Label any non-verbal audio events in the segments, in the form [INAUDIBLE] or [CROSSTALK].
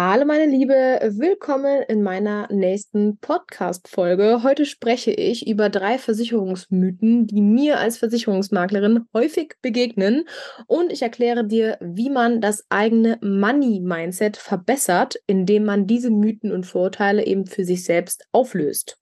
Hallo meine Liebe, willkommen in meiner nächsten Podcast-Folge. Heute spreche ich über drei Versicherungsmythen, die mir als Versicherungsmaklerin häufig begegnen und ich erkläre dir, wie man das eigene Money-Mindset verbessert, indem man diese Mythen und Vorurteile eben für sich selbst auflöst.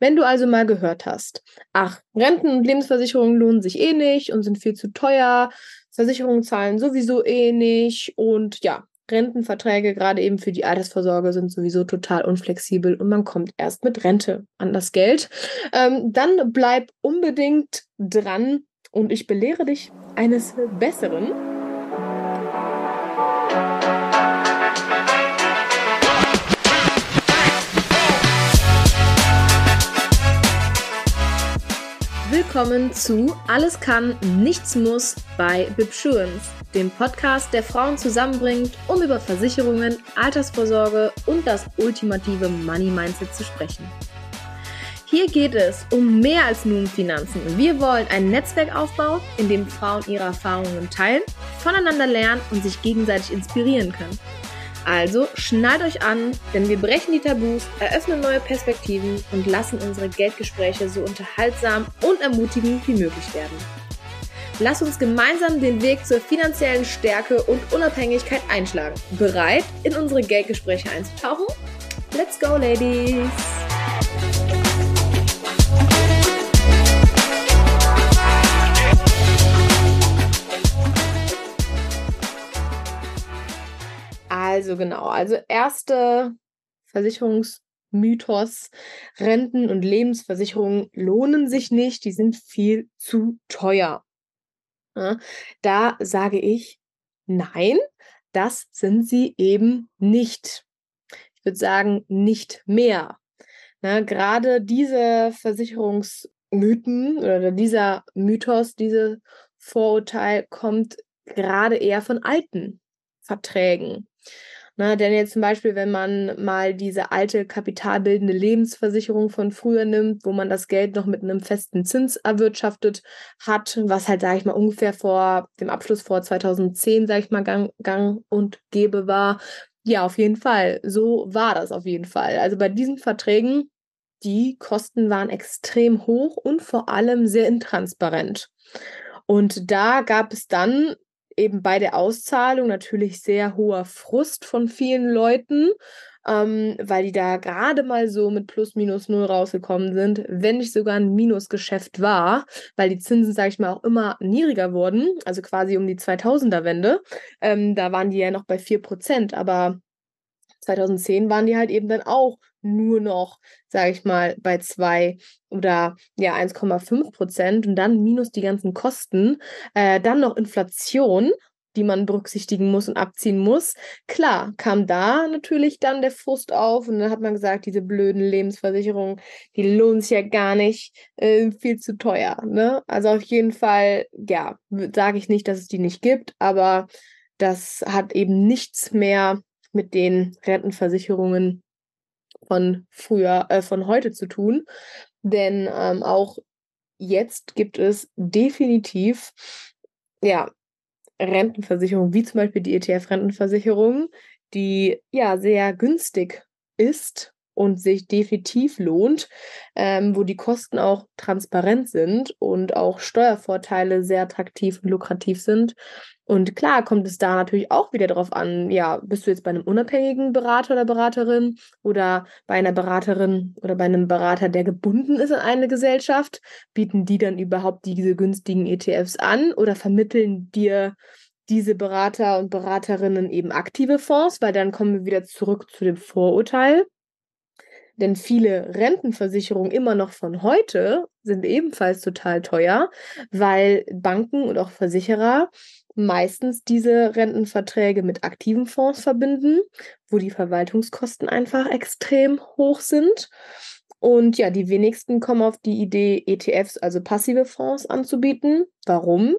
Wenn du also mal gehört hast, ach, Renten- und Lebensversicherungen lohnen sich eh nicht und sind viel zu teuer, Versicherungen zahlen sowieso eh nicht und ja, Rentenverträge, gerade eben für die Altersvorsorge, sind sowieso total unflexibel und man kommt erst mit Rente an das Geld. Ähm, dann bleib unbedingt dran und ich belehre dich eines Besseren. Willkommen zu Alles kann, nichts muss bei Bibsurance dem Podcast, der Frauen zusammenbringt, um über Versicherungen, Altersvorsorge und das ultimative Money Mindset zu sprechen. Hier geht es um mehr als nur um Finanzen. Wir wollen ein Netzwerk aufbauen, in dem Frauen ihre Erfahrungen teilen, voneinander lernen und sich gegenseitig inspirieren können. Also schnallt euch an, denn wir brechen die Tabus, eröffnen neue Perspektiven und lassen unsere Geldgespräche so unterhaltsam und ermutigend wie möglich werden. Lass uns gemeinsam den Weg zur finanziellen Stärke und Unabhängigkeit einschlagen. Bereit, in unsere Geldgespräche einzutauchen? Let's go, Ladies! Also genau, also erste Versicherungsmythos, Renten- und Lebensversicherungen lohnen sich nicht, die sind viel zu teuer. Ja, da sage ich, nein, das sind sie eben nicht. Ich würde sagen, nicht mehr. Na, gerade diese Versicherungsmythen oder dieser Mythos, dieses Vorurteil kommt gerade eher von alten Verträgen. Ne, denn jetzt zum Beispiel, wenn man mal diese alte kapitalbildende Lebensversicherung von früher nimmt, wo man das Geld noch mit einem festen Zins erwirtschaftet hat, was halt, sage ich mal, ungefähr vor dem Abschluss vor 2010, sage ich mal, gang, gang und gäbe war. Ja, auf jeden Fall. So war das auf jeden Fall. Also bei diesen Verträgen, die Kosten waren extrem hoch und vor allem sehr intransparent. Und da gab es dann eben bei der Auszahlung natürlich sehr hoher Frust von vielen Leuten, ähm, weil die da gerade mal so mit plus minus null rausgekommen sind, wenn nicht sogar ein Minusgeschäft war, weil die Zinsen, sage ich mal, auch immer niedriger wurden, also quasi um die 2000er-Wende. Ähm, da waren die ja noch bei 4%, aber 2010 waren die halt eben dann auch nur noch, sage ich mal, bei 2 oder ja 1,5 Prozent und dann minus die ganzen Kosten, äh, dann noch Inflation, die man berücksichtigen muss und abziehen muss. Klar, kam da natürlich dann der Frust auf und dann hat man gesagt, diese blöden Lebensversicherungen, die lohnen sich ja gar nicht, äh, viel zu teuer. Ne? Also auf jeden Fall, ja, sage ich nicht, dass es die nicht gibt, aber das hat eben nichts mehr mit den Rentenversicherungen von früher, äh, von heute zu tun. Denn ähm, auch jetzt gibt es definitiv ja Rentenversicherungen, wie zum Beispiel die ETF-Rentenversicherung, die ja sehr günstig ist und sich definitiv lohnt, ähm, wo die Kosten auch transparent sind und auch Steuervorteile sehr attraktiv und lukrativ sind. Und klar kommt es da natürlich auch wieder darauf an, ja, bist du jetzt bei einem unabhängigen Berater oder Beraterin oder bei einer Beraterin oder bei einem Berater, der gebunden ist an eine Gesellschaft? Bieten die dann überhaupt diese günstigen ETFs an oder vermitteln dir diese Berater und Beraterinnen eben aktive Fonds? Weil dann kommen wir wieder zurück zu dem Vorurteil. Denn viele Rentenversicherungen immer noch von heute sind ebenfalls total teuer, weil Banken und auch Versicherer meistens diese Rentenverträge mit aktiven Fonds verbinden, wo die Verwaltungskosten einfach extrem hoch sind. Und ja, die wenigsten kommen auf die Idee, ETFs, also passive Fonds, anzubieten. Warum?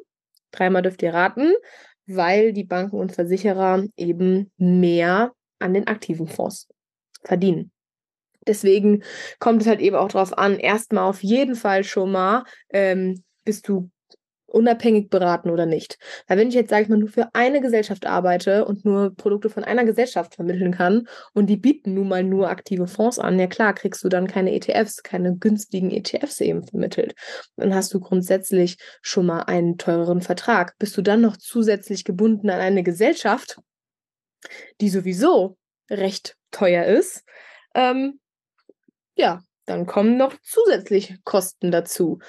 Dreimal dürft ihr raten, weil die Banken und Versicherer eben mehr an den aktiven Fonds verdienen. Deswegen kommt es halt eben auch darauf an, erstmal auf jeden Fall schon mal, ähm, bist du unabhängig beraten oder nicht. Weil wenn ich jetzt, sage ich mal, nur für eine Gesellschaft arbeite und nur Produkte von einer Gesellschaft vermitteln kann und die bieten nun mal nur aktive Fonds an, ja klar, kriegst du dann keine ETFs, keine günstigen ETFs eben vermittelt. Dann hast du grundsätzlich schon mal einen teureren Vertrag. Bist du dann noch zusätzlich gebunden an eine Gesellschaft, die sowieso recht teuer ist, ähm, ja, dann kommen noch zusätzlich Kosten dazu.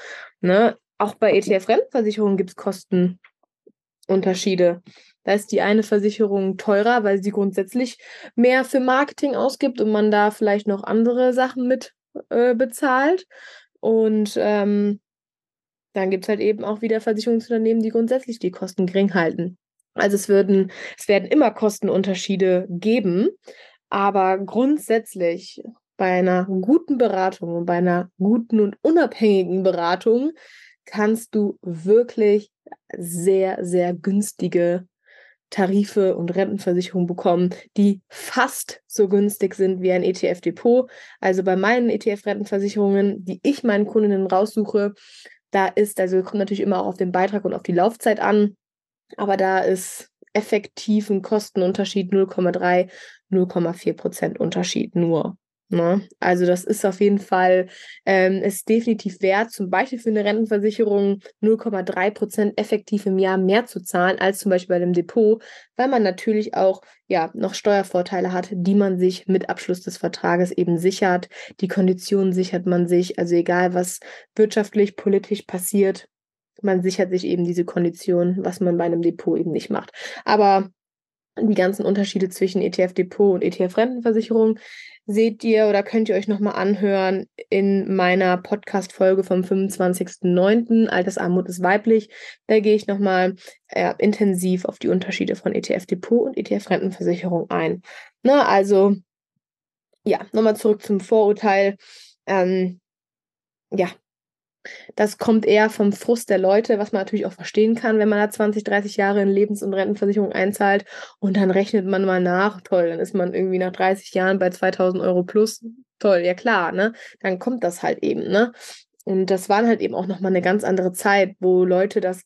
Ne? Auch bei ETF-Rentenversicherungen gibt es Kostenunterschiede. Da ist die eine Versicherung teurer, weil sie grundsätzlich mehr für Marketing ausgibt und man da vielleicht noch andere Sachen mit äh, bezahlt. Und ähm, dann gibt es halt eben auch wieder Versicherungsunternehmen, die grundsätzlich die Kosten gering halten. Also es, würden, es werden immer Kostenunterschiede geben, aber grundsätzlich bei einer guten Beratung und bei einer guten und unabhängigen Beratung kannst du wirklich sehr, sehr günstige Tarife und Rentenversicherungen bekommen, die fast so günstig sind wie ein ETF-Depot. Also bei meinen ETF-Rentenversicherungen, die ich meinen Kundinnen raussuche, da ist, also kommt natürlich immer auch auf den Beitrag und auf die Laufzeit an, aber da ist effektiv ein Kostenunterschied 0,3, 0,4 Prozent Unterschied nur. Ne? Also das ist auf jeden Fall, ähm, ist definitiv wert, zum Beispiel für eine Rentenversicherung 0,3 Prozent effektiv im Jahr mehr zu zahlen als zum Beispiel bei dem Depot, weil man natürlich auch ja noch Steuervorteile hat, die man sich mit Abschluss des Vertrages eben sichert. Die Konditionen sichert man sich, also egal was wirtschaftlich, politisch passiert, man sichert sich eben diese Konditionen, was man bei einem Depot eben nicht macht. Aber die ganzen Unterschiede zwischen ETF-Depot und ETF-Rentenversicherung seht ihr oder könnt ihr euch nochmal anhören in meiner Podcast-Folge vom 25.09. Altersarmut ist weiblich. Da gehe ich nochmal äh, intensiv auf die Unterschiede von ETF-Depot und ETF-Rentenversicherung ein. Na, also, ja, nochmal zurück zum Vorurteil. Ähm, ja, das kommt eher vom Frust der Leute, was man natürlich auch verstehen kann, wenn man da 20, 30 Jahre in Lebens- und Rentenversicherung einzahlt und dann rechnet man mal nach, toll, dann ist man irgendwie nach 30 Jahren bei 2000 Euro plus, toll, ja klar, ne? Dann kommt das halt eben, ne? Und das waren halt eben auch nochmal eine ganz andere Zeit, wo Leute das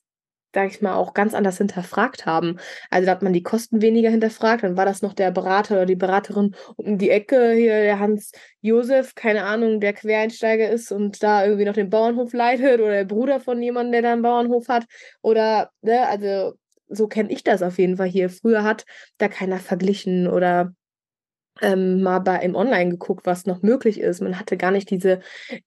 sag ich mal, auch ganz anders hinterfragt haben. Also da hat man die Kosten weniger hinterfragt, dann war das noch der Berater oder die Beraterin um die Ecke, hier der Hans Josef, keine Ahnung, der Quereinsteiger ist und da irgendwie noch den Bauernhof leitet oder der Bruder von jemandem, der da einen Bauernhof hat. Oder, ne, also so kenne ich das auf jeden Fall hier. Früher hat da keiner verglichen oder ähm, mal bei im Online geguckt, was noch möglich ist. Man hatte gar nicht diese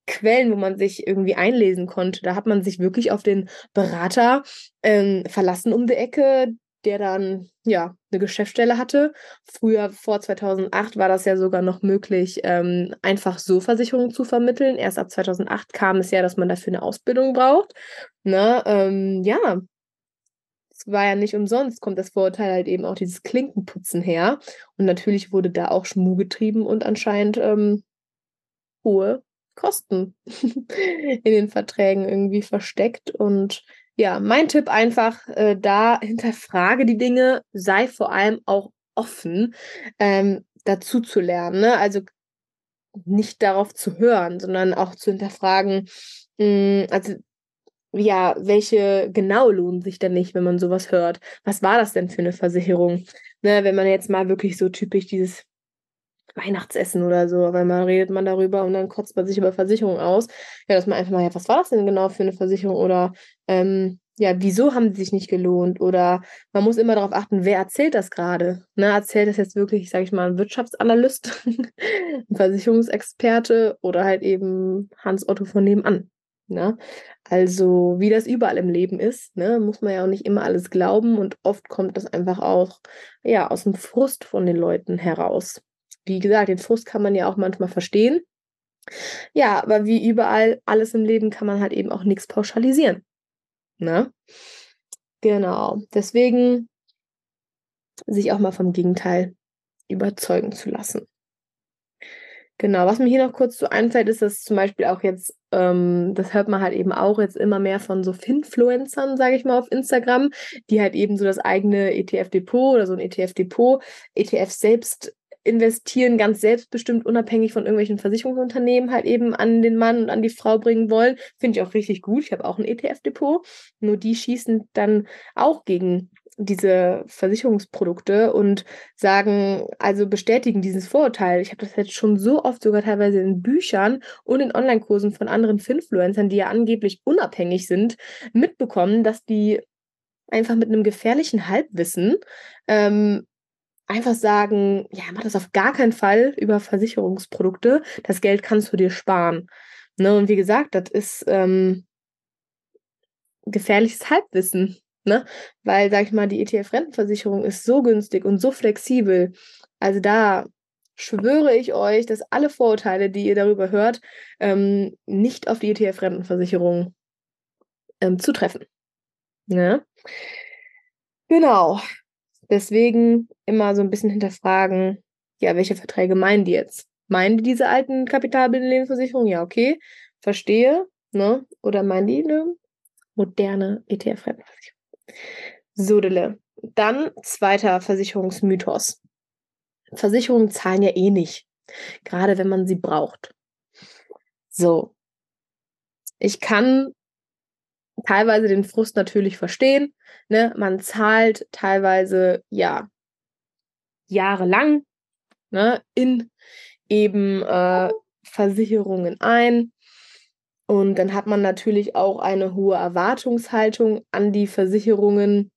Quellen, wo man sich irgendwie einlesen konnte. Da hat man sich wirklich auf den Berater ähm, verlassen um die Ecke, der dann ja eine Geschäftsstelle hatte. Früher vor 2008 war das ja sogar noch möglich, ähm, einfach so Versicherungen zu vermitteln. Erst ab 2008 kam es ja, dass man dafür eine Ausbildung braucht. Ne? Ähm, ja, war ja nicht umsonst, kommt das Vorurteil halt eben auch dieses Klinkenputzen her. Und natürlich wurde da auch Schmuh getrieben und anscheinend ähm, hohe Kosten [LAUGHS] in den Verträgen irgendwie versteckt. Und ja, mein Tipp einfach, äh, da hinterfrage die Dinge, sei vor allem auch offen, ähm, dazu zu lernen. Ne? Also nicht darauf zu hören, sondern auch zu hinterfragen, hm, also ja, welche genau lohnen sich denn nicht, wenn man sowas hört? Was war das denn für eine Versicherung? Ne, wenn man jetzt mal wirklich so typisch dieses Weihnachtsessen oder so, weil man redet man darüber und dann kotzt man sich über Versicherung aus. Ja, dass man einfach mal, ja, was war das denn genau für eine Versicherung? Oder ähm, ja, wieso haben sie sich nicht gelohnt? Oder man muss immer darauf achten, wer erzählt das gerade? Ne, erzählt das jetzt wirklich, sage ich mal, ein Wirtschaftsanalyst, [LAUGHS] ein Versicherungsexperte oder halt eben Hans Otto von nebenan? Ne? Also, wie das überall im Leben ist, ne, muss man ja auch nicht immer alles glauben und oft kommt das einfach auch ja, aus dem Frust von den Leuten heraus. Wie gesagt, den Frust kann man ja auch manchmal verstehen. Ja, aber wie überall alles im Leben kann man halt eben auch nichts pauschalisieren. Ne? Genau. Deswegen sich auch mal vom Gegenteil überzeugen zu lassen. Genau, was mir hier noch kurz so einfällt, ist, dass zum Beispiel auch jetzt, ähm, das hört man halt eben auch jetzt immer mehr von so Finfluencern, sage ich mal, auf Instagram, die halt eben so das eigene ETF-Depot oder so ein ETF-Depot, ETF selbst investieren, ganz selbstbestimmt, unabhängig von irgendwelchen Versicherungsunternehmen halt eben an den Mann und an die Frau bringen wollen. Finde ich auch richtig gut. Ich habe auch ein ETF-Depot. Nur die schießen dann auch gegen diese Versicherungsprodukte und sagen, also bestätigen dieses Vorurteil. Ich habe das jetzt schon so oft sogar teilweise in Büchern und in Online-Kursen von anderen Finfluencern, die ja angeblich unabhängig sind, mitbekommen, dass die einfach mit einem gefährlichen Halbwissen ähm, einfach sagen, ja, mach das auf gar keinen Fall über Versicherungsprodukte. Das Geld kannst du dir sparen. Ne? Und wie gesagt, das ist ähm, gefährliches Halbwissen. Ne? Weil, sag ich mal, die ETF-Rentenversicherung ist so günstig und so flexibel. Also da schwöre ich euch, dass alle Vorurteile, die ihr darüber hört, ähm, nicht auf die ETF-Rentenversicherung ähm, zutreffen. Ne? Genau. Deswegen immer so ein bisschen hinterfragen, ja, welche Verträge meinen die jetzt? Meinen die diese alten kapitalbildenden Lebensversicherungen? Ja, okay, verstehe. Ne? Oder meinen die eine moderne ETF-Rentenversicherung? Sodele. Dann zweiter Versicherungsmythos. Versicherungen zahlen ja eh nicht, gerade wenn man sie braucht. So. Ich kann teilweise den Frust natürlich verstehen. Ne? Man zahlt teilweise ja jahrelang ne, in eben äh, Versicherungen ein. Und dann hat man natürlich auch eine hohe Erwartungshaltung an die Versicherungen,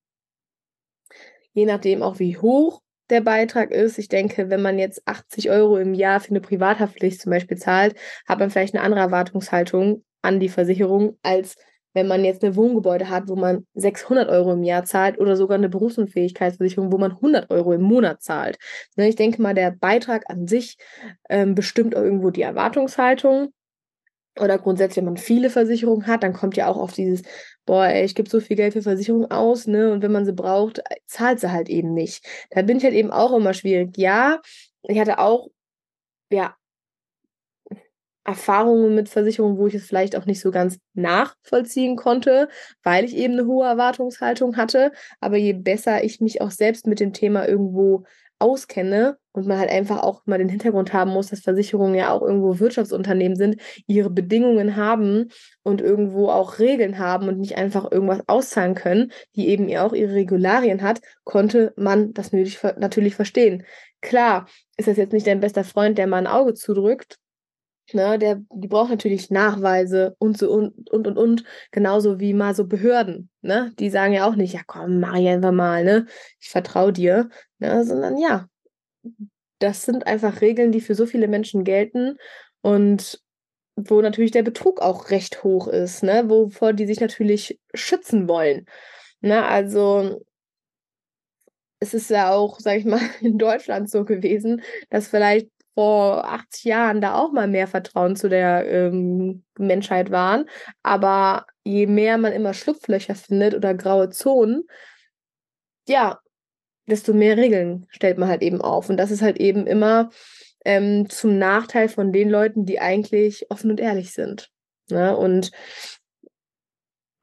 je nachdem auch wie hoch der Beitrag ist. Ich denke, wenn man jetzt 80 Euro im Jahr für eine Privathaftpflicht zum Beispiel zahlt, hat man vielleicht eine andere Erwartungshaltung an die Versicherung, als wenn man jetzt eine Wohngebäude hat, wo man 600 Euro im Jahr zahlt oder sogar eine Berufsunfähigkeitsversicherung, wo man 100 Euro im Monat zahlt. Ne, ich denke mal, der Beitrag an sich ähm, bestimmt auch irgendwo die Erwartungshaltung oder grundsätzlich, wenn man viele Versicherungen hat, dann kommt ja auch auf dieses, boah, ey, ich gebe so viel Geld für Versicherungen aus, ne? Und wenn man sie braucht, äh, zahlt sie halt eben nicht. Da bin ich halt eben auch immer schwierig. Ja, ich hatte auch, ja, Erfahrungen mit Versicherungen, wo ich es vielleicht auch nicht so ganz nachvollziehen konnte, weil ich eben eine hohe Erwartungshaltung hatte. Aber je besser ich mich auch selbst mit dem Thema irgendwo auskenne und man halt einfach auch mal den Hintergrund haben muss, dass Versicherungen ja auch irgendwo Wirtschaftsunternehmen sind, ihre Bedingungen haben und irgendwo auch Regeln haben und nicht einfach irgendwas auszahlen können, die eben auch ihre Regularien hat, konnte man das natürlich verstehen. Klar, ist das jetzt nicht dein bester Freund, der mal ein Auge zudrückt, Ne, der, die braucht natürlich Nachweise und so und und und und, genauso wie mal so Behörden, ne? Die sagen ja auch nicht, ja komm, mach ich einfach mal, ne? Ich vertraue dir, ne? Sondern ja, das sind einfach Regeln, die für so viele Menschen gelten und wo natürlich der Betrug auch recht hoch ist, ne? Wovor die sich natürlich schützen wollen. Ne? Also es ist ja auch, sag ich mal, [LAUGHS] in Deutschland so gewesen, dass vielleicht vor 80 Jahren da auch mal mehr Vertrauen zu der ähm, Menschheit waren. Aber je mehr man immer Schlupflöcher findet oder graue Zonen, ja, desto mehr Regeln stellt man halt eben auf. Und das ist halt eben immer ähm, zum Nachteil von den Leuten, die eigentlich offen und ehrlich sind. Ne? Und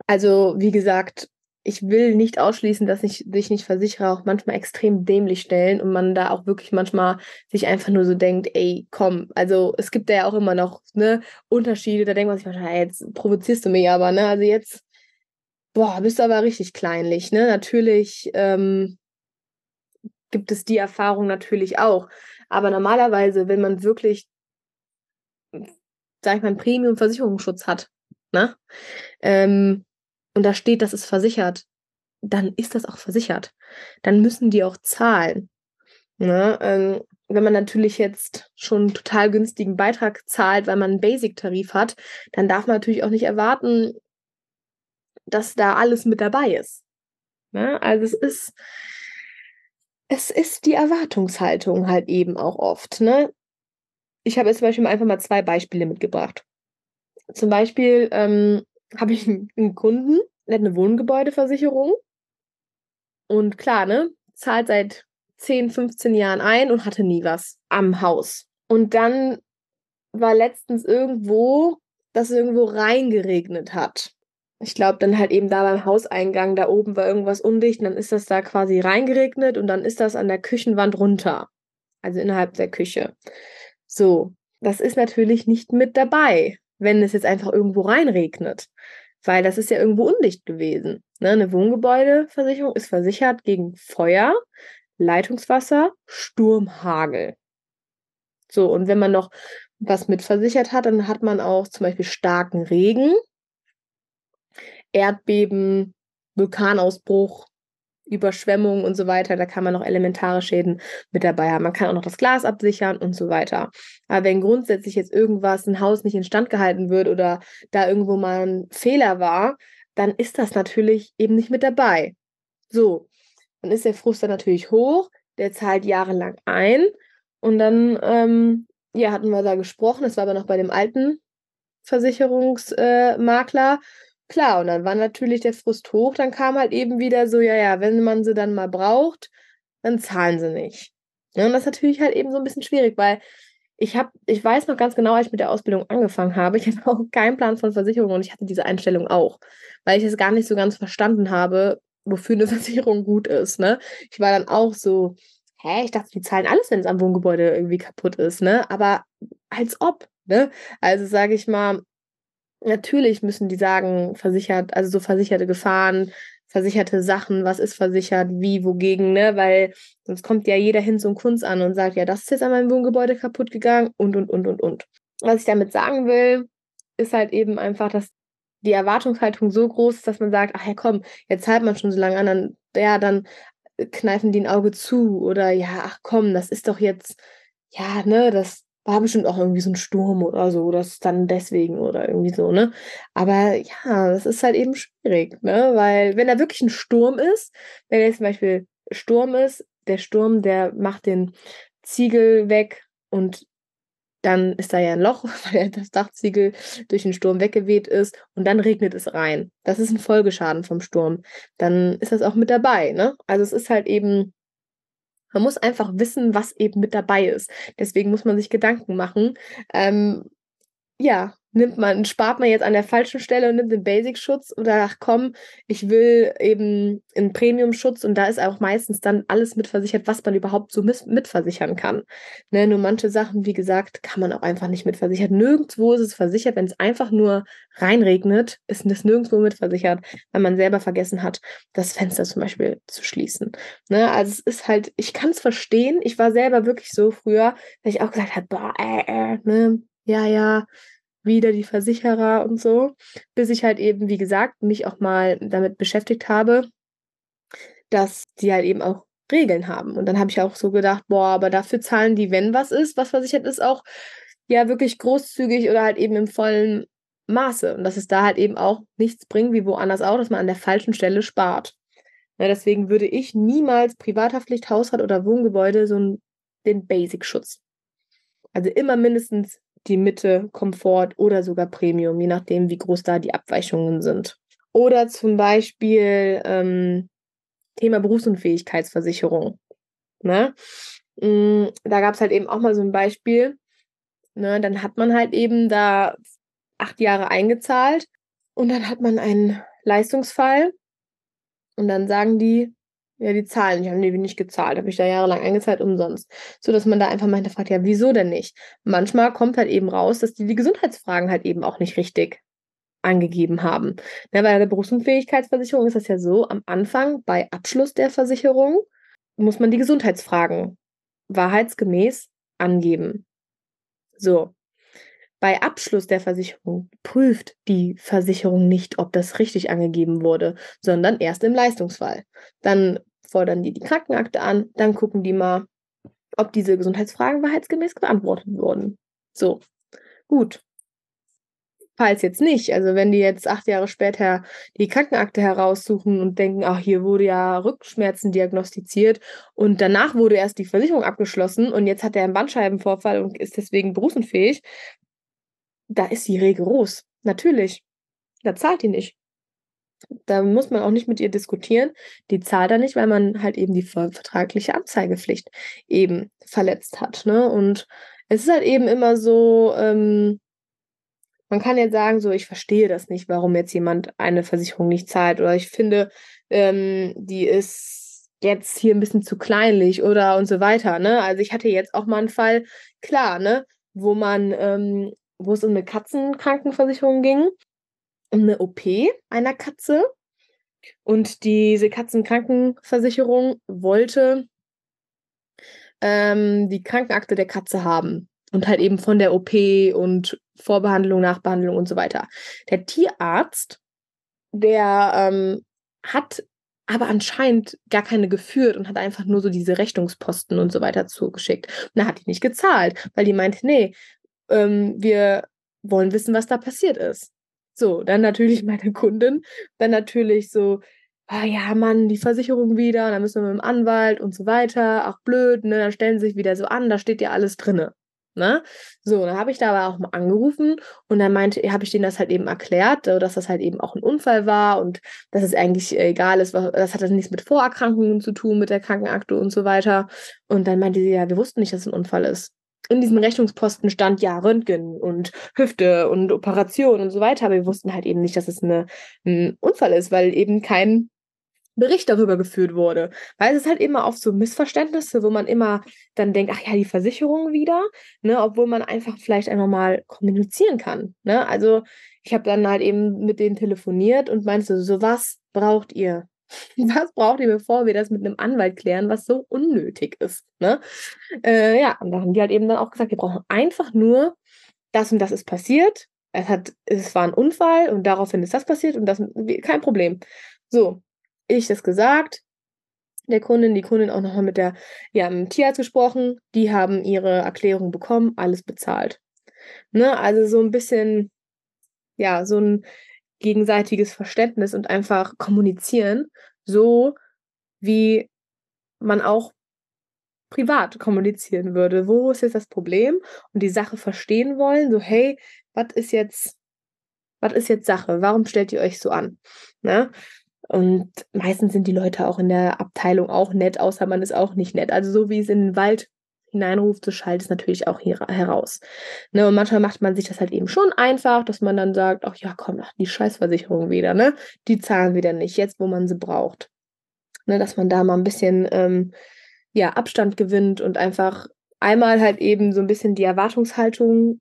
also, wie gesagt, ich will nicht ausschließen, dass sich nicht, nicht Versicherer auch manchmal extrem dämlich stellen und man da auch wirklich manchmal sich einfach nur so denkt, ey, komm, also es gibt ja auch immer noch ne, Unterschiede, da denkt man sich wahrscheinlich, jetzt provozierst du mich aber, ne? Also jetzt, boah, bist du aber richtig kleinlich, ne? Natürlich ähm, gibt es die Erfahrung natürlich auch. Aber normalerweise, wenn man wirklich, sag ich mal, einen Premium-Versicherungsschutz hat, ne? Ähm, und da steht, das ist versichert, dann ist das auch versichert. Dann müssen die auch zahlen. Ne? Ähm, wenn man natürlich jetzt schon einen total günstigen Beitrag zahlt, weil man einen Basic-Tarif hat, dann darf man natürlich auch nicht erwarten, dass da alles mit dabei ist. Ne? Also es ist, es ist die Erwartungshaltung halt eben auch oft. Ne? Ich habe jetzt zum Beispiel einfach mal zwei Beispiele mitgebracht. Zum Beispiel ähm, habe ich einen Kunden, der hat eine Wohngebäudeversicherung. Und klar, ne, zahlt seit 10, 15 Jahren ein und hatte nie was am Haus. Und dann war letztens irgendwo, dass irgendwo reingeregnet hat. Ich glaube, dann halt eben da beim Hauseingang, da oben war irgendwas undicht, und dann ist das da quasi reingeregnet und dann ist das an der Küchenwand runter. also innerhalb der Küche. So, das ist natürlich nicht mit dabei, wenn es jetzt einfach irgendwo reinregnet, weil das ist ja irgendwo undicht gewesen. Ne? Eine Wohngebäudeversicherung ist versichert gegen Feuer, Leitungswasser, Sturm, Hagel. So, und wenn man noch was mit versichert hat, dann hat man auch zum Beispiel starken Regen, Erdbeben, Vulkanausbruch, Überschwemmungen und so weiter. Da kann man noch elementare Schäden mit dabei haben. Man kann auch noch das Glas absichern und so weiter. Aber wenn grundsätzlich jetzt irgendwas, ein Haus nicht instand gehalten wird oder da irgendwo mal ein Fehler war, dann ist das natürlich eben nicht mit dabei. So, dann ist der Frust dann natürlich hoch, der zahlt jahrelang ein und dann, ähm, ja, hatten wir da gesprochen, das war aber noch bei dem alten Versicherungsmakler. Äh, Klar, und dann war natürlich der Frust hoch, dann kam halt eben wieder so, ja, ja, wenn man sie dann mal braucht, dann zahlen sie nicht. Ja, und das ist natürlich halt eben so ein bisschen schwierig, weil ich habe, ich weiß noch ganz genau, als ich mit der Ausbildung angefangen habe, ich [LAUGHS] hatte auch keinen Plan von Versicherung und ich hatte diese Einstellung auch, weil ich es gar nicht so ganz verstanden habe, wofür eine [LAUGHS] Versicherung gut ist, ne? Ich war dann auch so, hä, ich dachte, die zahlen alles, wenn es am Wohngebäude irgendwie kaputt ist, ne? Aber als ob, ne? Also sage ich mal, Natürlich müssen die sagen, versichert, also so versicherte Gefahren, versicherte Sachen, was ist versichert, wie, wogegen, ne? Weil sonst kommt ja jeder hin zum Kunst an und sagt, ja, das ist jetzt an meinem Wohngebäude kaputt gegangen und, und, und, und, und. Was ich damit sagen will, ist halt eben einfach, dass die Erwartungshaltung so groß ist, dass man sagt, ach ja, komm, jetzt zahlt man schon so lange an, dann, ja, dann kneifen die ein Auge zu oder ja, ach komm, das ist doch jetzt, ja, ne, das, war bestimmt auch irgendwie so ein Sturm oder so, das ist dann deswegen oder irgendwie so, ne? Aber ja, das ist halt eben schwierig, ne? Weil wenn da wirklich ein Sturm ist, wenn jetzt zum Beispiel Sturm ist, der Sturm, der macht den Ziegel weg und dann ist da ja ein Loch, [LAUGHS] weil das Dachziegel durch den Sturm weggeweht ist und dann regnet es rein. Das ist ein Folgeschaden vom Sturm. Dann ist das auch mit dabei, ne? Also es ist halt eben man muss einfach wissen, was eben mit dabei ist. Deswegen muss man sich Gedanken machen. Ähm, ja, nimmt man, spart man jetzt an der falschen Stelle und nimmt den Basic-Schutz oder ach komm, ich will eben einen Premium-Schutz und da ist auch meistens dann alles mitversichert, was man überhaupt so mitversichern kann. Ne, nur manche Sachen, wie gesagt, kann man auch einfach nicht mitversichern. Nirgendwo ist es versichert, wenn es einfach nur reinregnet, ist es nirgendwo mitversichert, weil man selber vergessen hat, das Fenster zum Beispiel zu schließen. Ne, also es ist halt, ich kann es verstehen, ich war selber wirklich so früher, dass ich auch gesagt habe, boah, äh, äh, ne, ja, ja, wieder die Versicherer und so, bis ich halt eben, wie gesagt, mich auch mal damit beschäftigt habe, dass die halt eben auch Regeln haben. Und dann habe ich auch so gedacht, boah, aber dafür zahlen die, wenn was ist, was versichert ist, auch ja wirklich großzügig oder halt eben im vollen Maße. Und dass es da halt eben auch nichts bringt, wie woanders auch, dass man an der falschen Stelle spart. Ja, deswegen würde ich niemals Privathaftpflicht, Hausrat oder Wohngebäude so einen, den Basic-Schutz. Also immer mindestens die Mitte, Komfort oder sogar Premium, je nachdem, wie groß da die Abweichungen sind. Oder zum Beispiel ähm, Thema Berufsunfähigkeitsversicherung. Ne? Mm, da gab es halt eben auch mal so ein Beispiel. Ne? Dann hat man halt eben da acht Jahre eingezahlt und dann hat man einen Leistungsfall und dann sagen die, ja, die zahlen nicht, haben die nicht gezahlt, habe ich da jahrelang eingezahlt, umsonst. So dass man da einfach mal hinterfragt, ja, wieso denn nicht? Manchmal kommt halt eben raus, dass die die Gesundheitsfragen halt eben auch nicht richtig angegeben haben. Na, bei der Berufsunfähigkeitsversicherung ist das ja so, am Anfang bei Abschluss der Versicherung muss man die Gesundheitsfragen wahrheitsgemäß angeben. So. Bei Abschluss der Versicherung prüft die Versicherung nicht, ob das richtig angegeben wurde, sondern erst im Leistungsfall. Dann fordern die die Krankenakte an, dann gucken die mal, ob diese Gesundheitsfragen wahrheitsgemäß beantwortet wurden. So, gut. Falls jetzt nicht, also wenn die jetzt acht Jahre später die Krankenakte heraussuchen und denken, ach, hier wurde ja Rückenschmerzen diagnostiziert und danach wurde erst die Versicherung abgeschlossen und jetzt hat er einen Bandscheibenvorfall und ist deswegen berufsunfähig, da ist sie rigoros. Natürlich. Da zahlt die nicht. Da muss man auch nicht mit ihr diskutieren. Die zahlt da nicht, weil man halt eben die vertragliche Anzeigepflicht eben verletzt hat. Ne? Und es ist halt eben immer so, ähm, man kann jetzt sagen, so, ich verstehe das nicht, warum jetzt jemand eine Versicherung nicht zahlt. Oder ich finde, ähm, die ist jetzt hier ein bisschen zu kleinlich oder und so weiter. Ne? Also ich hatte jetzt auch mal einen Fall, klar, ne, wo man, ähm, wo es um eine Katzenkrankenversicherung ging, um eine OP einer Katze. Und diese Katzenkrankenversicherung wollte ähm, die Krankenakte der Katze haben. Und halt eben von der OP und Vorbehandlung, Nachbehandlung und so weiter. Der Tierarzt, der ähm, hat aber anscheinend gar keine geführt und hat einfach nur so diese Rechnungsposten und so weiter zugeschickt. Und da hat die nicht gezahlt, weil die meinte, nee, ähm, wir wollen wissen, was da passiert ist. So, dann natürlich [LAUGHS] meine Kundin, dann natürlich so, ah ja, Mann, die Versicherung wieder, dann müssen wir mit dem Anwalt und so weiter, ach blöd, ne, dann stellen sie sich wieder so an, da steht ja alles drinne. Ne? So, dann habe ich da aber auch mal angerufen und dann meinte, habe ich denen das halt eben erklärt, dass das halt eben auch ein Unfall war und dass es eigentlich egal ist, das hat das nichts mit Vorerkrankungen zu tun, mit der Krankenakte und so weiter. Und dann meinte sie, ja, wir wussten nicht, dass es ein Unfall ist. In diesem Rechnungsposten stand ja Röntgen und Hüfte und Operation und so weiter, aber wir wussten halt eben nicht, dass es eine, ein Unfall ist, weil eben kein Bericht darüber geführt wurde. Weil es ist halt immer oft so Missverständnisse, wo man immer dann denkt, ach ja, die Versicherung wieder, ne, obwohl man einfach vielleicht einfach mal kommunizieren kann. Ne? Also ich habe dann halt eben mit denen telefoniert und meinte so, was braucht ihr? [LAUGHS] Was braucht ihr, bevor wir das mit einem Anwalt klären, was so unnötig ist? Ne? Äh, ja, und da haben die halt eben dann auch gesagt, wir brauchen einfach nur das und das ist passiert. Es, hat, es war ein Unfall und daraufhin ist das passiert und das kein Problem. So, ich das gesagt, der Kundin, die Kundin auch nochmal mit der, ja, mit dem Tierarzt gesprochen, die haben ihre Erklärung bekommen, alles bezahlt. Ne, also so ein bisschen, ja, so ein gegenseitiges Verständnis und einfach kommunizieren, so wie man auch privat kommunizieren würde. Wo ist jetzt das Problem? Und die Sache verstehen wollen, so, hey, was ist jetzt, was ist jetzt Sache? Warum stellt ihr euch so an? Ne? Und meistens sind die Leute auch in der Abteilung auch nett, außer man ist auch nicht nett. Also so wie es in den Wald hineinruft, so schallt es natürlich auch hier heraus. Ne, und manchmal macht man sich das halt eben schon einfach, dass man dann sagt, ach ja, komm, ach, die Scheißversicherung wieder, ne? Die zahlen wieder nicht, jetzt wo man sie braucht. Ne, dass man da mal ein bisschen ähm, ja, Abstand gewinnt und einfach einmal halt eben so ein bisschen die Erwartungshaltung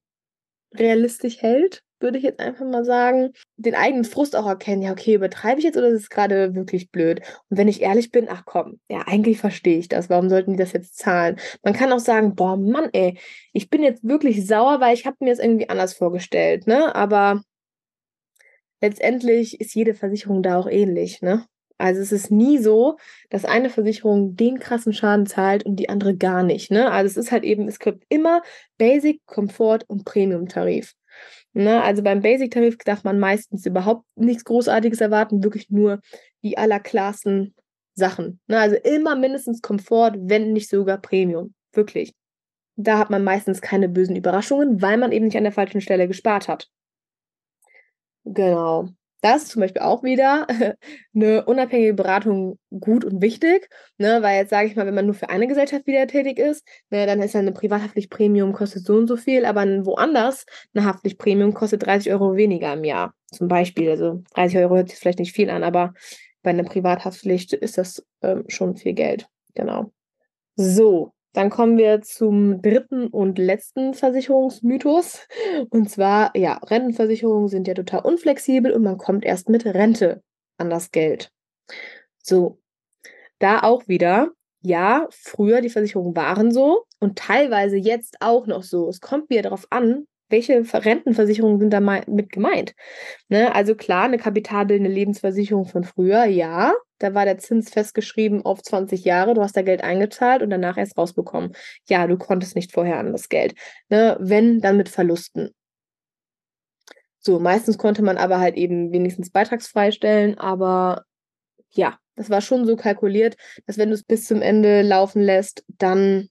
realistisch hält würde ich jetzt einfach mal sagen, den eigenen Frust auch erkennen, ja, okay, übertreibe ich jetzt oder ist es gerade wirklich blöd? Und wenn ich ehrlich bin, ach komm, ja, eigentlich verstehe ich das. Warum sollten die das jetzt zahlen? Man kann auch sagen, boah, Mann, ey, ich bin jetzt wirklich sauer, weil ich habe mir das irgendwie anders vorgestellt, ne? Aber letztendlich ist jede Versicherung da auch ähnlich, ne? Also es ist nie so, dass eine Versicherung den krassen Schaden zahlt und die andere gar nicht. Ne? Also es ist halt eben, es gibt immer Basic, Komfort und Premium-Tarif. Ne? Also beim Basic-Tarif darf man meistens überhaupt nichts Großartiges erwarten, wirklich nur die allerklarsten Sachen. Ne? Also immer mindestens Komfort, wenn nicht sogar Premium. Wirklich. Da hat man meistens keine bösen Überraschungen, weil man eben nicht an der falschen Stelle gespart hat. Genau. Das ist zum Beispiel auch wieder eine [LAUGHS] unabhängige Beratung gut und wichtig, ne? weil jetzt sage ich mal, wenn man nur für eine Gesellschaft wieder tätig ist, ne, dann ist ja eine Privathaftpflicht-Premium kostet so und so viel, aber woanders eine Haftpflicht-Premium kostet 30 Euro weniger im Jahr zum Beispiel. Also 30 Euro hört sich vielleicht nicht viel an, aber bei einer Privathaftpflicht ist das ähm, schon viel Geld. Genau. So, dann kommen wir zum dritten und letzten Versicherungsmythos. Und zwar, ja, Rentenversicherungen sind ja total unflexibel und man kommt erst mit Rente an das Geld. So, da auch wieder, ja, früher die Versicherungen waren so und teilweise jetzt auch noch so. Es kommt wieder darauf an, welche Rentenversicherungen sind da mit gemeint? Ne? Also klar, eine kapitalbildende Lebensversicherung von früher, ja, da war der Zins festgeschrieben auf 20 Jahre, du hast da Geld eingezahlt und danach erst rausbekommen. Ja, du konntest nicht vorher an das Geld. Ne? Wenn, dann mit Verlusten. So, meistens konnte man aber halt eben wenigstens beitragsfrei stellen, aber ja, das war schon so kalkuliert, dass wenn du es bis zum Ende laufen lässt, dann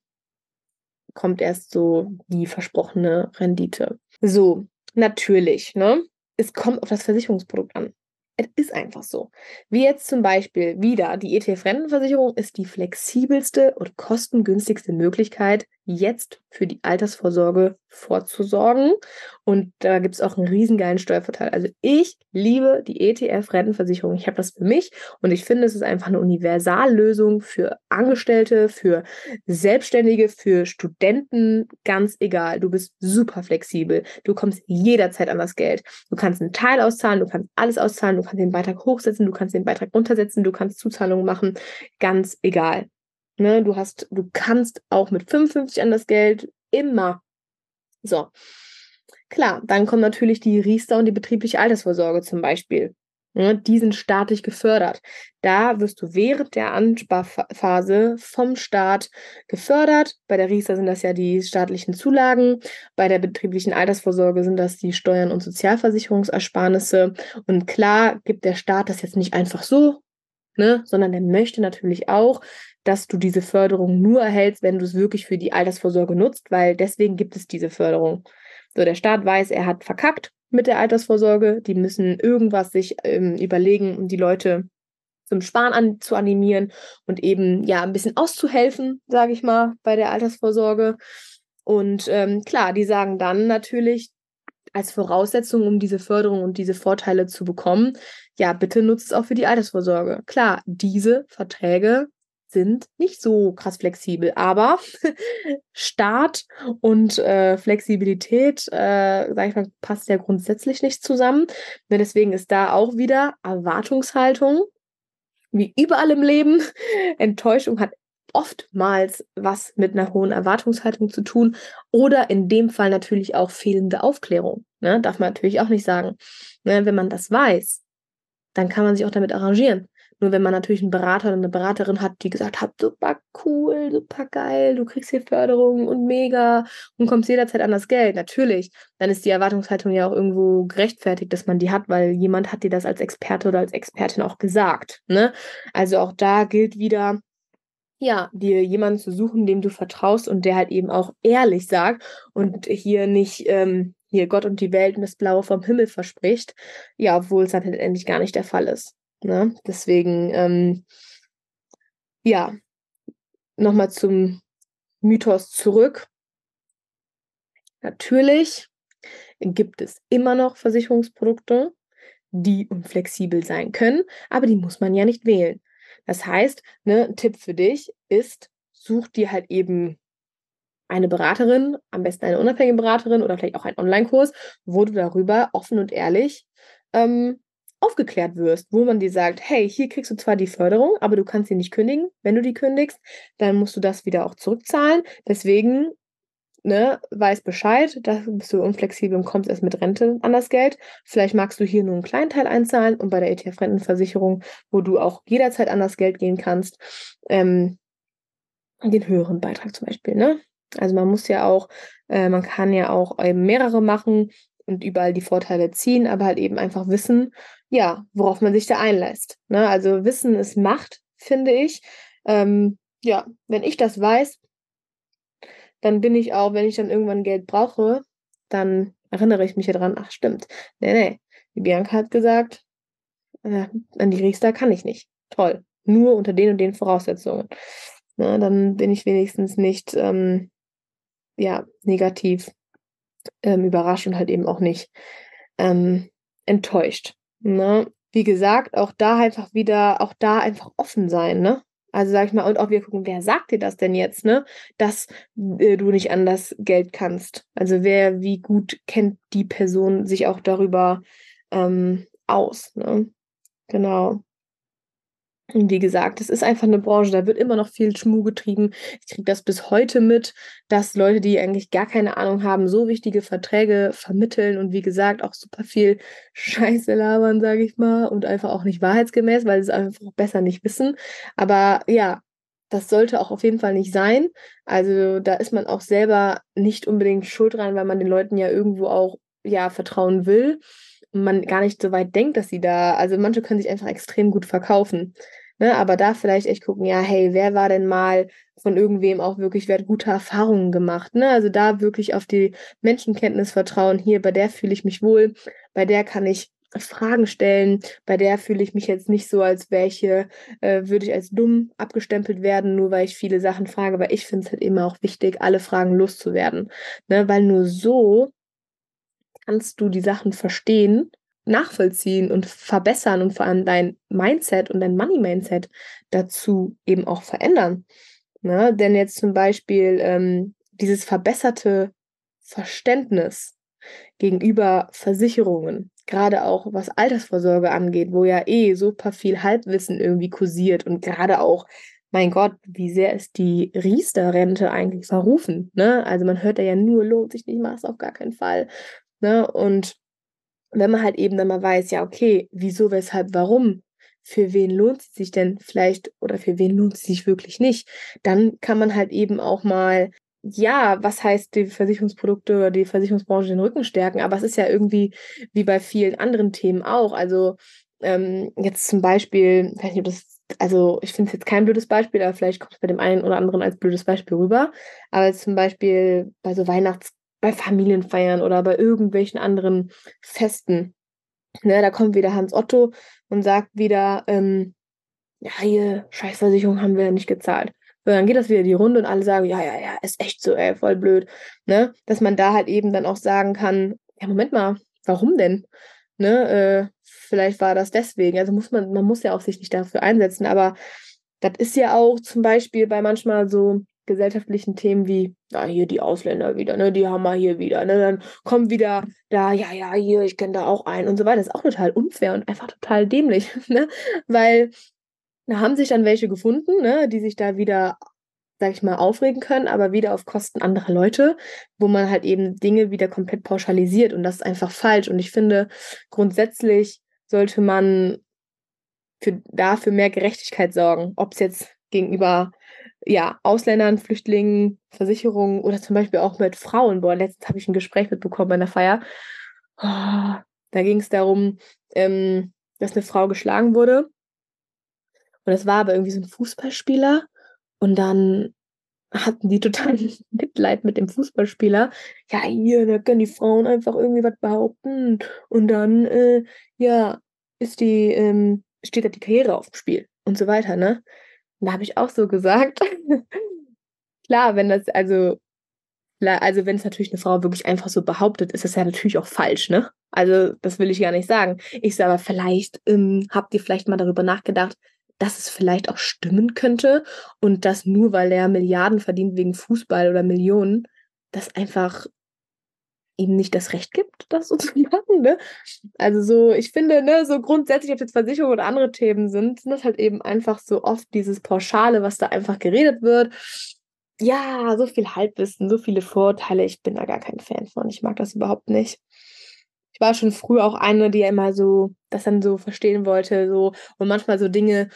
kommt erst so die versprochene Rendite. So, natürlich, ne? Es kommt auf das Versicherungsprodukt an. Es ist einfach so. Wie jetzt zum Beispiel wieder, die ETF-Rentenversicherung ist die flexibelste und kostengünstigste Möglichkeit, jetzt für die Altersvorsorge vorzusorgen. Und da gibt es auch einen riesengeilen Steuervorteil. Also ich liebe die ETF-Rentenversicherung. Ich habe das für mich und ich finde, es ist einfach eine Universallösung für Angestellte, für Selbstständige, für Studenten, ganz egal. Du bist super flexibel. Du kommst jederzeit an das Geld. Du kannst einen Teil auszahlen, du kannst alles auszahlen, du kannst den Beitrag hochsetzen, du kannst den Beitrag runtersetzen, du kannst Zuzahlungen machen, ganz egal. Ne, du hast, du kannst auch mit 55 an das Geld immer. So. Klar, dann kommt natürlich die Riester und die betriebliche Altersvorsorge zum Beispiel. Ne, die sind staatlich gefördert. Da wirst du während der Ansparphase vom Staat gefördert. Bei der Riester sind das ja die staatlichen Zulagen. Bei der betrieblichen Altersvorsorge sind das die Steuern und Sozialversicherungsersparnisse. Und klar gibt der Staat das jetzt nicht einfach so, ne, sondern der möchte natürlich auch, dass du diese Förderung nur erhältst, wenn du es wirklich für die Altersvorsorge nutzt, weil deswegen gibt es diese Förderung. So, der Staat weiß, er hat verkackt mit der Altersvorsorge. Die müssen irgendwas sich ähm, überlegen, um die Leute zum Sparen an, zu animieren und eben ja ein bisschen auszuhelfen, sage ich mal, bei der Altersvorsorge. Und ähm, klar, die sagen dann natürlich als Voraussetzung, um diese Förderung und diese Vorteile zu bekommen, ja, bitte nutzt es auch für die Altersvorsorge. Klar, diese Verträge sind nicht so krass flexibel. Aber [LAUGHS] Start und äh, Flexibilität, äh, sag ich mal, passt ja grundsätzlich nicht zusammen. Ne, deswegen ist da auch wieder Erwartungshaltung, wie überall im Leben. [LAUGHS] Enttäuschung hat oftmals was mit einer hohen Erwartungshaltung zu tun oder in dem Fall natürlich auch fehlende Aufklärung. Ne? Darf man natürlich auch nicht sagen. Ne? Wenn man das weiß, dann kann man sich auch damit arrangieren. Nur wenn man natürlich einen Berater oder eine Beraterin hat, die gesagt hat, super cool, super geil, du kriegst hier Förderung und mega und kommst jederzeit an das Geld, natürlich, dann ist die Erwartungshaltung ja auch irgendwo gerechtfertigt, dass man die hat, weil jemand hat dir das als Experte oder als Expertin auch gesagt. Ne? Also auch da gilt wieder, ja, dir jemanden zu suchen, dem du vertraust und der halt eben auch ehrlich sagt und hier nicht ähm, hier Gott und die Welt und das Blaue vom Himmel verspricht, ja, obwohl es dann letztendlich gar nicht der Fall ist. Ne? Deswegen, ähm, ja, nochmal zum Mythos zurück. Natürlich gibt es immer noch Versicherungsprodukte, die unflexibel sein können, aber die muss man ja nicht wählen. Das heißt, ne, ein Tipp für dich ist, such dir halt eben eine Beraterin, am besten eine unabhängige Beraterin oder vielleicht auch einen Online-Kurs, wo du darüber offen und ehrlich ähm, aufgeklärt wirst, wo man dir sagt, hey, hier kriegst du zwar die Förderung, aber du kannst sie nicht kündigen. Wenn du die kündigst, dann musst du das wieder auch zurückzahlen. Deswegen, ne, weiß Bescheid, da bist du unflexibel und kommst erst mit Rente an das Geld. Vielleicht magst du hier nur einen kleinen Teil einzahlen und bei der ETF-Rentenversicherung, wo du auch jederzeit an das Geld gehen kannst, ähm, den höheren Beitrag zum Beispiel, ne? Also man muss ja auch, äh, man kann ja auch eben mehrere machen und überall die Vorteile ziehen, aber halt eben einfach wissen, ja, worauf man sich da einlässt. Ne? Also Wissen ist Macht, finde ich. Ähm, ja, wenn ich das weiß, dann bin ich auch, wenn ich dann irgendwann Geld brauche, dann erinnere ich mich ja dran, ach stimmt, nee, nee, die Bianca hat gesagt, äh, an die Riester kann ich nicht. Toll. Nur unter den und den Voraussetzungen. Na, dann bin ich wenigstens nicht ähm, ja, negativ ähm, überrascht und halt eben auch nicht ähm, enttäuscht. Ne? Wie gesagt, auch da einfach wieder, auch da einfach offen sein, ne? Also sag ich mal, und auch wir gucken, wer sagt dir das denn jetzt, ne? Dass äh, du nicht an das Geld kannst. Also wer, wie gut kennt die Person sich auch darüber ähm, aus, ne? Genau. Wie gesagt, es ist einfach eine Branche, da wird immer noch viel Schmuh getrieben. Ich kriege das bis heute mit, dass Leute, die eigentlich gar keine Ahnung haben, so wichtige Verträge vermitteln und wie gesagt auch super viel Scheiße labern, sage ich mal, und einfach auch nicht wahrheitsgemäß, weil sie es einfach besser nicht wissen. Aber ja, das sollte auch auf jeden Fall nicht sein. Also da ist man auch selber nicht unbedingt schuld dran, weil man den Leuten ja irgendwo auch ja vertrauen will und man gar nicht so weit denkt, dass sie da, also manche können sich einfach extrem gut verkaufen. Ne, aber da vielleicht echt gucken, ja, hey, wer war denn mal von irgendwem auch wirklich, wer hat gute Erfahrungen gemacht? Ne? Also da wirklich auf die Menschenkenntnis vertrauen. Hier, bei der fühle ich mich wohl, bei der kann ich Fragen stellen. Bei der fühle ich mich jetzt nicht so, als welche äh, würde ich als dumm abgestempelt werden, nur weil ich viele Sachen frage. Aber ich finde es halt immer auch wichtig, alle Fragen loszuwerden. Ne? Weil nur so kannst du die Sachen verstehen, nachvollziehen und verbessern und vor allem dein Mindset und dein Money-Mindset dazu eben auch verändern. Ne? Denn jetzt zum Beispiel ähm, dieses verbesserte Verständnis gegenüber Versicherungen, gerade auch was Altersvorsorge angeht, wo ja eh super viel Halbwissen irgendwie kursiert und gerade auch, mein Gott, wie sehr ist die Riester-Rente eigentlich verrufen? Ne? Also man hört ja nur, lohnt sich nicht, mach es auf gar keinen Fall. Ne? Und wenn man halt eben dann mal weiß, ja, okay, wieso, weshalb, warum, für wen lohnt sie sich denn vielleicht oder für wen lohnt sie sich wirklich nicht, dann kann man halt eben auch mal ja, was heißt die Versicherungsprodukte oder die Versicherungsbranche den Rücken stärken? Aber es ist ja irgendwie wie bei vielen anderen Themen auch. Also ähm, jetzt zum Beispiel, ich weiß nicht, ob das, also ich finde es jetzt kein blödes Beispiel, aber vielleicht kommt es bei dem einen oder anderen als blödes Beispiel rüber. Aber zum Beispiel bei so Weihnachts-, bei Familienfeiern oder bei irgendwelchen anderen Festen. Ne, da kommt wieder Hans Otto und sagt wieder, ähm, ja, hier, Scheißversicherung haben wir ja nicht gezahlt. Und dann geht das wieder die Runde und alle sagen, ja, ja, ja, ist echt so, ey, voll blöd. Ne? Dass man da halt eben dann auch sagen kann, ja, Moment mal, warum denn? Ne? Äh, vielleicht war das deswegen. Also muss man, man muss ja auch sich nicht dafür einsetzen, aber das ist ja auch zum Beispiel bei manchmal so gesellschaftlichen Themen wie, ja, hier die Ausländer wieder, ne, die haben wir hier wieder, ne, dann kommen wieder da, ja, ja, hier, ich kenne da auch einen und so weiter. Das ist auch total unfair und einfach total dämlich, [LAUGHS] ne, weil da haben sich dann welche gefunden, ne, die sich da wieder, sag ich mal, aufregen können, aber wieder auf Kosten anderer Leute, wo man halt eben Dinge wieder komplett pauschalisiert und das ist einfach falsch. Und ich finde, grundsätzlich sollte man für, dafür mehr Gerechtigkeit sorgen, ob es jetzt gegenüber ja, Ausländern, Flüchtlingen, Versicherungen oder zum Beispiel auch mit Frauen. Boah, letztens habe ich ein Gespräch mitbekommen bei einer Feier. Oh, da ging es darum, ähm, dass eine Frau geschlagen wurde und es war aber irgendwie so ein Fußballspieler. Und dann hatten die total [LAUGHS] Mitleid mit dem Fußballspieler. Ja, hier, da können die Frauen einfach irgendwie was behaupten. Und dann, äh, ja, ist die, ähm, steht da die Karriere auf dem Spiel und so weiter, ne? Und da habe ich auch so gesagt, [LAUGHS] klar, wenn das, also, also wenn es natürlich eine Frau wirklich einfach so behauptet, ist das ja natürlich auch falsch, ne? Also, das will ich gar nicht sagen. Ich sage aber, vielleicht ähm, habt ihr vielleicht mal darüber nachgedacht, dass es vielleicht auch stimmen könnte und dass nur weil er Milliarden verdient wegen Fußball oder Millionen, das einfach ihm nicht das Recht gibt, das so [LAUGHS] zu machen. Ne? Also so, ich finde, ne, so grundsätzlich, ob jetzt Versicherung oder andere Themen sind, sind das halt eben einfach so oft dieses Pauschale, was da einfach geredet wird. Ja, so viel Halbwissen, so viele Vorurteile, ich bin da gar kein Fan von. Ich mag das überhaupt nicht ich war schon früher auch eine, die ja immer so das dann so verstehen wollte, so und manchmal so Dinge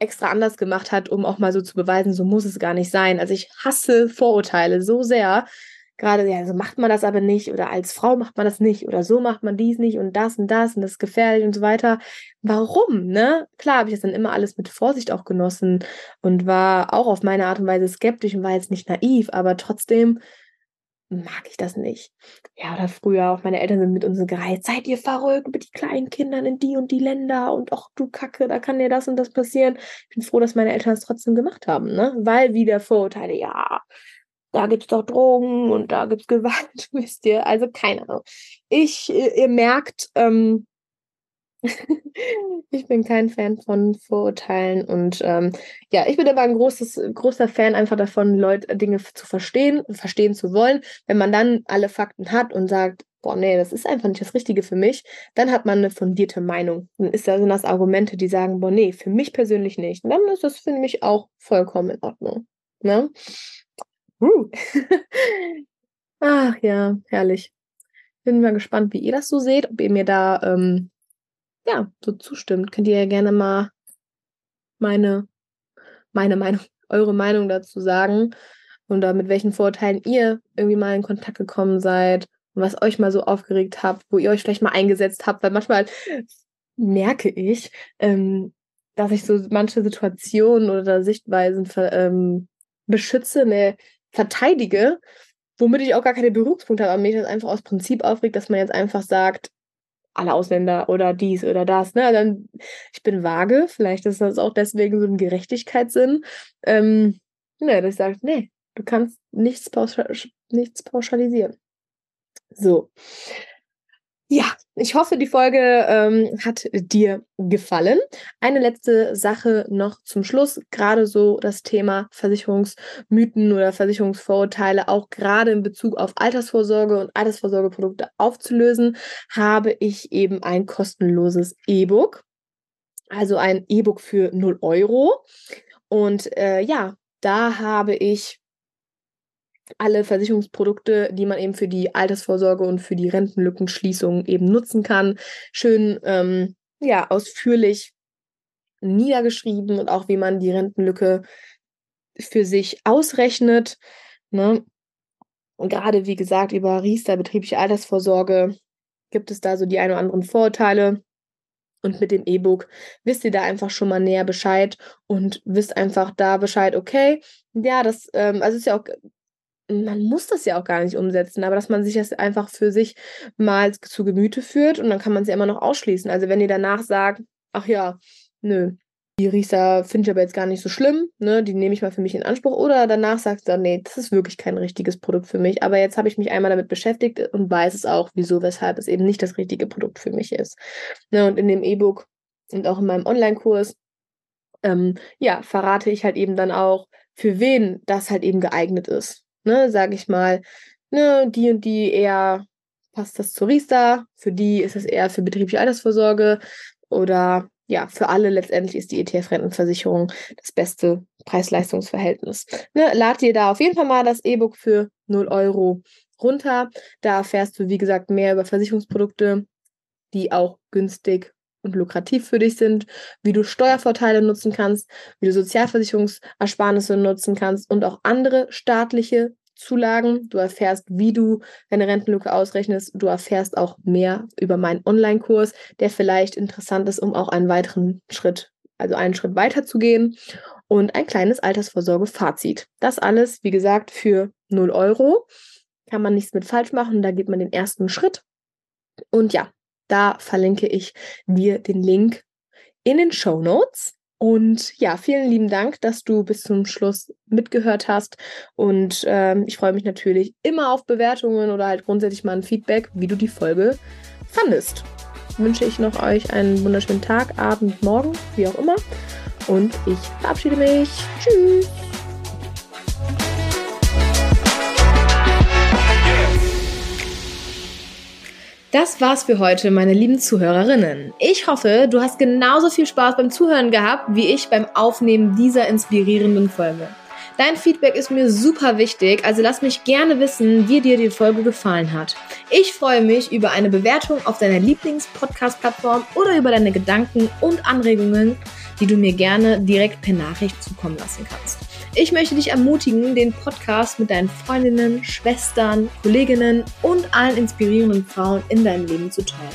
extra anders gemacht hat, um auch mal so zu beweisen, so muss es gar nicht sein. Also ich hasse Vorurteile so sehr. Gerade, ja, so macht man das aber nicht oder als Frau macht man das nicht oder so macht man dies nicht und das und das und das ist gefährlich und so weiter. Warum, ne? Klar habe ich das dann immer alles mit Vorsicht auch genossen und war auch auf meine Art und Weise skeptisch und war jetzt nicht naiv, aber trotzdem mag ich das nicht. Ja, oder früher auch meine Eltern sind mit uns gereist. Seid ihr verrückt mit die kleinen Kindern in die und die Länder und ach du Kacke, da kann dir das und das passieren. Ich bin froh, dass meine Eltern es trotzdem gemacht haben, ne? Weil wieder Vorurteile, ja, da gibt's doch Drogen und da gibt's Gewalt, [LAUGHS] wisst ihr. Also keine Ahnung. Ich, ihr merkt, ähm, [LAUGHS] ich bin kein Fan von Vorurteilen und ähm, ja, ich bin aber ein großes, großer Fan einfach davon, Leute Dinge zu verstehen, verstehen zu wollen. Wenn man dann alle Fakten hat und sagt, boah, nee, das ist einfach nicht das Richtige für mich, dann hat man eine fundierte Meinung. Dann ist da sind das Argumente, die sagen, boah, nee, für mich persönlich nicht. Und dann ist das für mich auch vollkommen in Ordnung. Ne? Uh. [LAUGHS] Ach ja, herrlich. Bin mal gespannt, wie ihr das so seht, ob ihr mir da ähm, ja, so zustimmt, könnt ihr ja gerne mal meine, meine Meinung, [LAUGHS] eure Meinung dazu sagen und da mit welchen Vorurteilen ihr irgendwie mal in Kontakt gekommen seid und was euch mal so aufgeregt habt, wo ihr euch vielleicht mal eingesetzt habt, weil manchmal merke ich, ähm, dass ich so manche Situationen oder Sichtweisen ähm, beschütze, ne, verteidige, womit ich auch gar keine Berührungspunkte habe, aber mich das einfach aus Prinzip aufregt, dass man jetzt einfach sagt, alle Ausländer oder dies oder das. Ne? Dann, ich bin vage, vielleicht ist das auch deswegen so ein Gerechtigkeitssinn. Ähm, ne, dass ich sage, nee, du kannst nichts, pauschal nichts pauschalisieren. So. Ja, ich hoffe, die Folge ähm, hat dir gefallen. Eine letzte Sache noch zum Schluss. Gerade so das Thema Versicherungsmythen oder Versicherungsvorurteile, auch gerade in Bezug auf Altersvorsorge und Altersvorsorgeprodukte aufzulösen, habe ich eben ein kostenloses E-Book. Also ein E-Book für 0 Euro. Und äh, ja, da habe ich alle Versicherungsprodukte, die man eben für die Altersvorsorge und für die Rentenlückenschließung eben nutzen kann, schön ähm, ja ausführlich niedergeschrieben und auch wie man die Rentenlücke für sich ausrechnet. Ne? Und gerade wie gesagt über Riester betriebliche Altersvorsorge gibt es da so die ein oder anderen Vorurteile. Und mit dem E-Book wisst ihr da einfach schon mal näher Bescheid und wisst einfach da Bescheid, okay, ja, das, ähm, also ist ja auch man muss das ja auch gar nicht umsetzen, aber dass man sich das einfach für sich mal zu Gemüte führt und dann kann man es ja immer noch ausschließen. Also wenn ihr danach sagt, ach ja, nö, die Risa finde ich aber jetzt gar nicht so schlimm, ne, die nehme ich mal für mich in Anspruch. Oder danach sagt ihr, nee, das ist wirklich kein richtiges Produkt für mich. Aber jetzt habe ich mich einmal damit beschäftigt und weiß es auch, wieso, weshalb es eben nicht das richtige Produkt für mich ist. Ne, und in dem E-Book und auch in meinem Online-Kurs, ähm, ja, verrate ich halt eben dann auch, für wen das halt eben geeignet ist ne, sage ich mal, ne, die und die eher passt das zu Riester, für die ist es eher für betriebliche Altersvorsorge oder ja, für alle letztendlich ist die ETF-Rentenversicherung das beste Preis-Leistungs-Verhältnis. Ne, lad dir da auf jeden Fall mal das E-Book für 0 Euro runter. Da erfährst du, wie gesagt, mehr über Versicherungsprodukte, die auch günstig und lukrativ für dich sind, wie du Steuervorteile nutzen kannst, wie du Sozialversicherungsersparnisse nutzen kannst und auch andere staatliche Zulagen. Du erfährst, wie du deine Rentenlücke ausrechnest. Du erfährst auch mehr über meinen Online-Kurs, der vielleicht interessant ist, um auch einen weiteren Schritt, also einen Schritt weiter zu gehen. Und ein kleines Altersvorsorge-Fazit. Das alles, wie gesagt, für 0 Euro. Kann man nichts mit falsch machen. Da geht man den ersten Schritt. Und ja, da verlinke ich dir den Link in den Show Notes. Und ja, vielen lieben Dank, dass du bis zum Schluss mitgehört hast. Und ähm, ich freue mich natürlich immer auf Bewertungen oder halt grundsätzlich mal ein Feedback, wie du die Folge fandest. Wünsche ich noch euch einen wunderschönen Tag, Abend, Morgen, wie auch immer. Und ich verabschiede mich. Tschüss. Das war's für heute, meine lieben Zuhörerinnen. Ich hoffe, du hast genauso viel Spaß beim Zuhören gehabt, wie ich beim Aufnehmen dieser inspirierenden Folge. Dein Feedback ist mir super wichtig, also lass mich gerne wissen, wie dir die Folge gefallen hat. Ich freue mich über eine Bewertung auf deiner Lieblings-Podcast-Plattform oder über deine Gedanken und Anregungen, die du mir gerne direkt per Nachricht zukommen lassen kannst. Ich möchte dich ermutigen, den Podcast mit deinen Freundinnen, Schwestern, Kolleginnen und allen inspirierenden Frauen in deinem Leben zu teilen.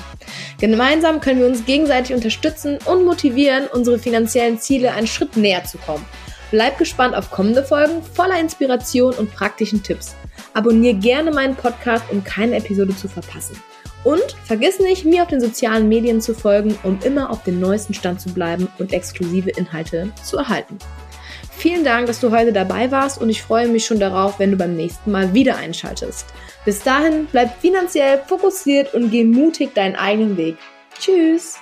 Gemeinsam können wir uns gegenseitig unterstützen und motivieren, unsere finanziellen Ziele einen Schritt näher zu kommen. Bleib gespannt auf kommende Folgen voller Inspiration und praktischen Tipps. Abonniere gerne meinen Podcast, um keine Episode zu verpassen. Und vergiss nicht, mir auf den sozialen Medien zu folgen, um immer auf dem neuesten Stand zu bleiben und exklusive Inhalte zu erhalten. Vielen Dank, dass du heute dabei warst und ich freue mich schon darauf, wenn du beim nächsten Mal wieder einschaltest. Bis dahin, bleib finanziell fokussiert und geh mutig deinen eigenen Weg. Tschüss!